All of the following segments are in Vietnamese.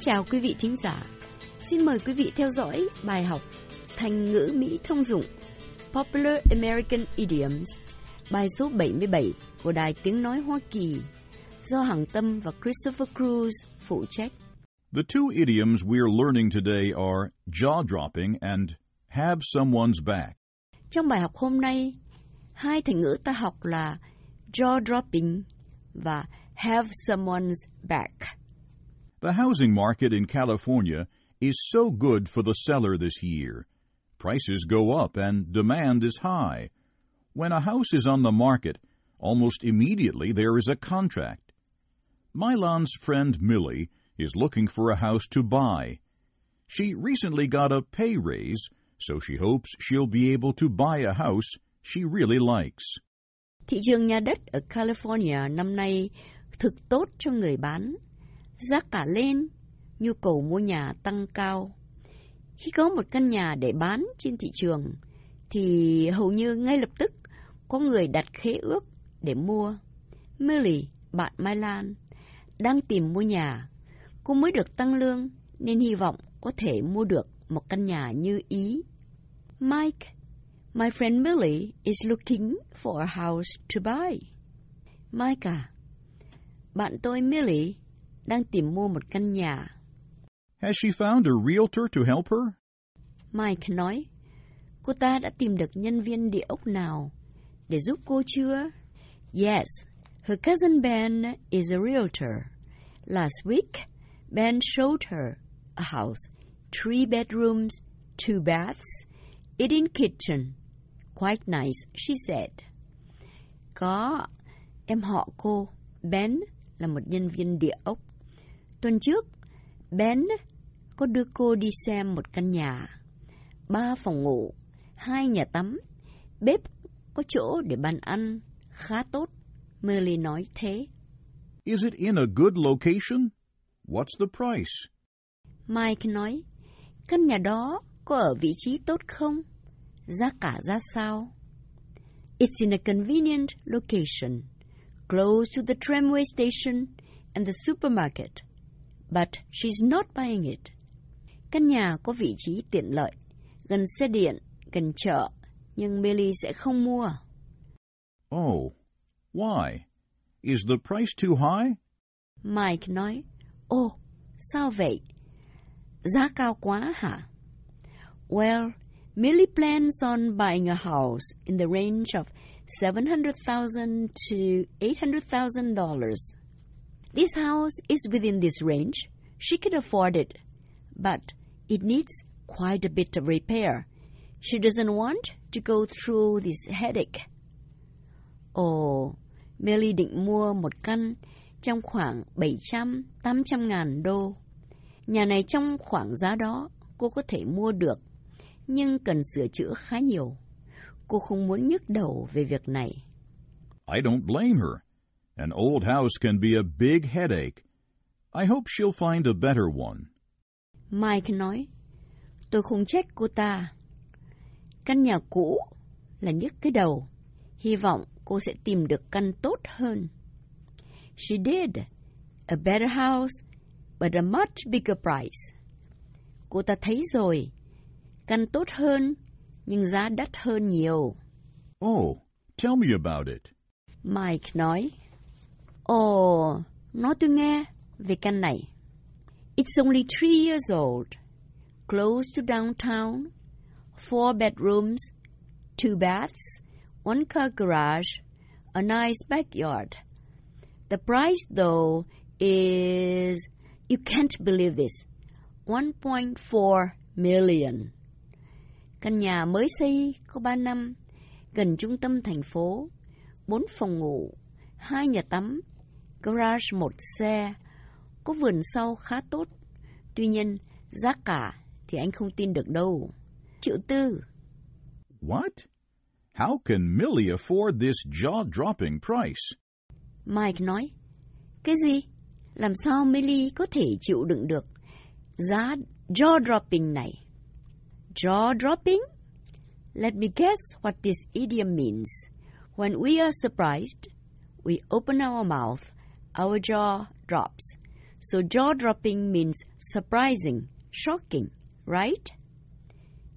chào quý vị thính giả. Xin mời quý vị theo dõi bài học Thành ngữ Mỹ thông dụng Popular American Idioms, bài số 77 của Đài Tiếng Nói Hoa Kỳ do Hằng Tâm và Christopher Cruz phụ trách. The two idioms we're learning today are jaw-dropping and have someone's back. Trong bài học hôm nay, hai thành ngữ ta học là jaw-dropping và have someone's back. The housing market in California is so good for the seller this year. Prices go up and demand is high. When a house is on the market, almost immediately there is a contract. Milan's friend Millie is looking for a house to buy. She recently got a pay raise, so she hopes she'll be able to buy a house she really likes. Thị trường nhà đất ở California năm nay thực tốt cho người bán. Giá cả lên, nhu cầu mua nhà tăng cao. Khi có một căn nhà để bán trên thị trường, thì hầu như ngay lập tức có người đặt khế ước để mua. Millie, bạn Mai Lan, đang tìm mua nhà. Cô mới được tăng lương nên hy vọng có thể mua được một căn nhà như ý. Mike, my friend Millie is looking for a house to buy. Mike à, bạn tôi Millie đang tìm mua một căn nhà. Has she found a realtor to help her? Mike nói, cô ta đã tìm được nhân viên địa ốc nào để giúp cô chưa? Yes, her cousin Ben is a realtor. Last week, Ben showed her a house, three bedrooms, two baths, eating kitchen. Quite nice, she said. Có, em họ cô, Ben, là một nhân viên địa ốc. Tuần trước, Ben có đưa cô đi xem một căn nhà. Ba phòng ngủ, hai nhà tắm, bếp có chỗ để bàn ăn, khá tốt. Merly nói thế. Is it in a good location? What's the price? Mike nói, căn nhà đó có ở vị trí tốt không? Giá cả ra sao? It's in a convenient location, close to the tramway station and the supermarket, but she's not buying it. Căn nhà có vị trí tiện lợi, gần xe điện, gần chợ, nhưng Millie sẽ không mua. Oh, why? Is the price too high? Mike nói, Ồ, oh, sao vậy? Giá cao quá hả? Well, Millie plans on buying a house in the range of 700,000 to $800,000. This house is within this range. She can afford it, but it needs quite a bit of repair. She doesn't want to go through this headache. Oh, Ồ, Millie định mua một căn trong khoảng 700-800 ngàn đô. Nhà này trong khoảng giá đó cô có thể mua được, nhưng cần sửa chữa khá nhiều. Cô không muốn nhức đầu về việc này. I don't blame her. An old house can be a big headache. I hope she'll find a better one. Mike nói, tôi không trách cô ta. Căn nhà cũ là nhức cái đầu. Hy vọng cô sẽ tìm được căn tốt hơn. She did. A better house, but a much bigger price. Cô ta thấy rồi. Căn tốt hơn, nhưng giá đắt hơn nhiều. Oh, tell me about it. Mike nói. Ồ, nói tôi nghe về căn này. It's only three years old, close to downtown, four bedrooms, two baths, one car garage, a nice backyard. The price, though, is you can't believe this 1.4 million. Căn nhà mới xây có 3 năm, gần trung tâm thành phố, 4 phòng ngủ, hai nhà tắm, garage một xe, có vườn sau khá tốt. Tuy nhiên, giá cả thì anh không tin được đâu. Triệu tư. What? How can Millie afford this jaw-dropping price? Mike nói, cái gì? Làm sao Millie có thể chịu đựng được giá jaw-dropping này? Jaw-dropping? Let me guess what this idiom means. When we are surprised, we open our mouth, our jaw drops. So jaw-dropping means surprising, shocking, right?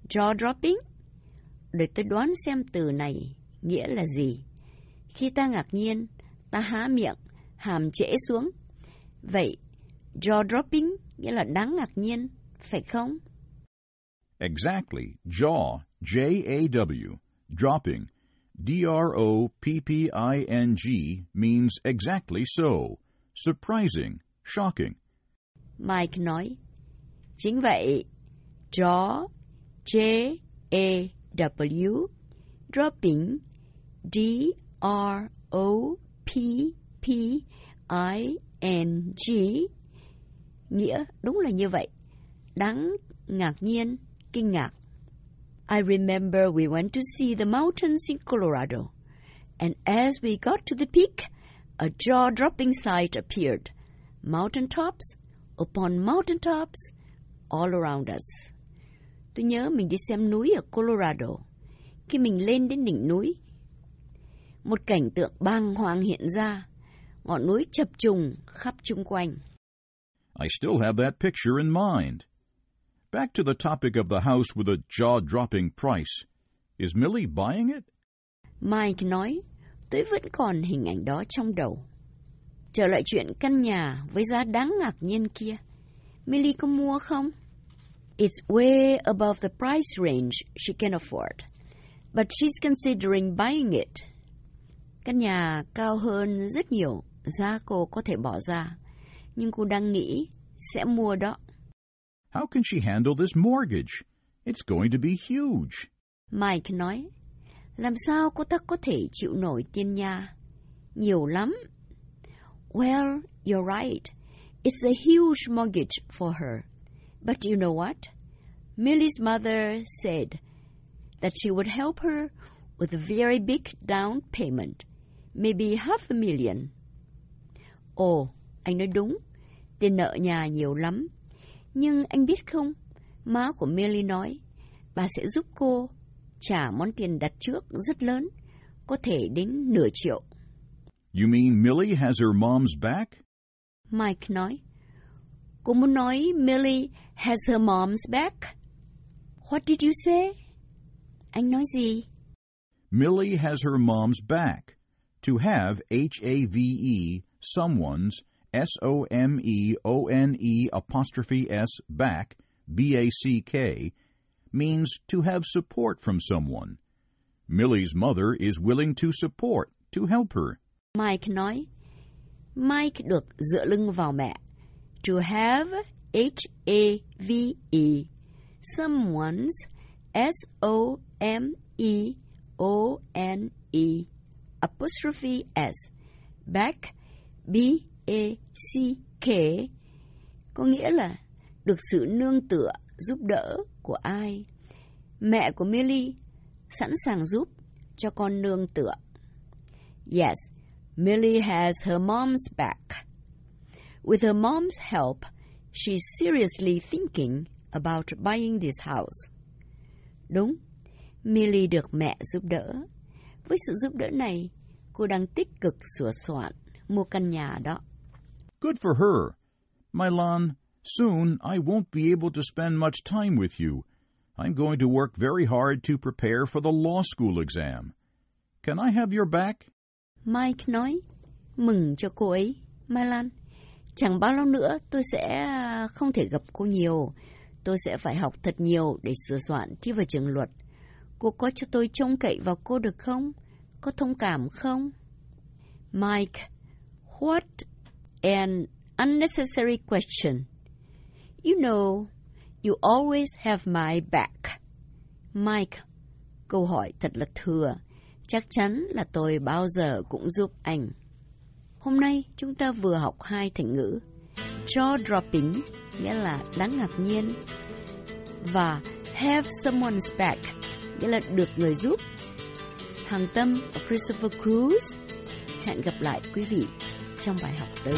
Jaw-dropping? Để tôi đoán xem từ này nghĩa là gì. Khi ta ngạc nhiên, ta há miệng, hàm trễ xuống. Vậy, jaw-dropping nghĩa là đáng ngạc nhiên, phải không? Exactly. Jaw, J-A-W, dropping, D-R-O-P-P-I-N-G means exactly so, surprising, shocking. Mike nói, chính vậy, draw, e, J-A-W, dropping, D-R-O-P-P-I-N-G, nghĩa đúng là như vậy, đáng ngạc nhiên, kinh ngạc. I remember we went to see the mountains in Colorado, and as we got to the peak, a jaw-dropping sight appeared. Mountain tops upon mountain tops all around us. Tôi nhớ mình đi xem núi ở Colorado. Khi mình lên đến đỉnh núi, một cảnh tượng bàng hoàng hiện ra, ngọn núi chập trùng khắp chung quanh. I still have that picture in mind. Back to the topic of the house with a jaw-dropping price. Is Millie buying it? Mike nói, tôi vẫn còn hình ảnh đó trong đầu. Trở lại chuyện căn nhà với giá đáng ngạc nhiên kia. Millie có mua không? It's way above the price range she can afford, but she's considering buying it. Căn nhà cao hơn rất nhiều giá cô có thể bỏ ra, nhưng cô đang nghĩ sẽ mua đó. How can she handle this mortgage? It's going to be huge. Mike nói, làm sao cô ta có thể chịu nổi tiền nhà? Nhiều lắm. Well, you're right. It's a huge mortgage for her. But you know what? Millie's mother said that she would help her with a very big down payment, maybe half a million. Ồ, anh nói đúng, tiền nợ nhà nhiều lắm. Nhưng anh biết không, má của Millie nói, bà sẽ giúp cô trả món tiền đặt trước rất lớn, có thể đến nửa triệu. You mean Millie has her mom's back? Mike nói, cô muốn nói Millie has her mom's back? What did you say? Anh nói gì? Millie has her mom's back. To have H-A-V-E, someone's, S-O-M-E-O-N-E apostrophe S back, B-A-C-K, means to have support from someone. Millie's mother is willing to support, to help her. Mike nói, Mike được dựa lưng vào mẹ. To have, H-A-V-E, someone's, S-O-M-E-O-N-E, apostrophe S, back back, e c k có nghĩa là được sự nương tựa, giúp đỡ của ai. Mẹ của Millie sẵn sàng giúp cho con nương tựa. Yes, Millie has her mom's back. With her mom's help, she's seriously thinking about buying this house. Đúng, Millie được mẹ giúp đỡ. Với sự giúp đỡ này, cô đang tích cực sửa soạn mua căn nhà đó. Good for her. Milan, soon I won't be able to spend much time with you. I'm going to work very hard to prepare for the law school exam. Can I have your back? Mike nói, mừng cho cô ấy, Milan. Chẳng bao lâu nữa tôi sẽ không thể gặp cô nhiều. Tôi sẽ phải học thật nhiều để sửa soạn thi vào trường luật. Cô có cho tôi trông cậy vào cô được không? Có thông cảm không? Mike, what an unnecessary question. You know, you always have my back. Mike, câu hỏi thật là thừa. Chắc chắn là tôi bao giờ cũng giúp anh. Hôm nay chúng ta vừa học hai thành ngữ. Jaw dropping nghĩa là đáng ngạc nhiên và have someone's back nghĩa là được người giúp. Hàng tâm và Christopher Cruise. Hẹn gặp lại quý vị trong bài học tới.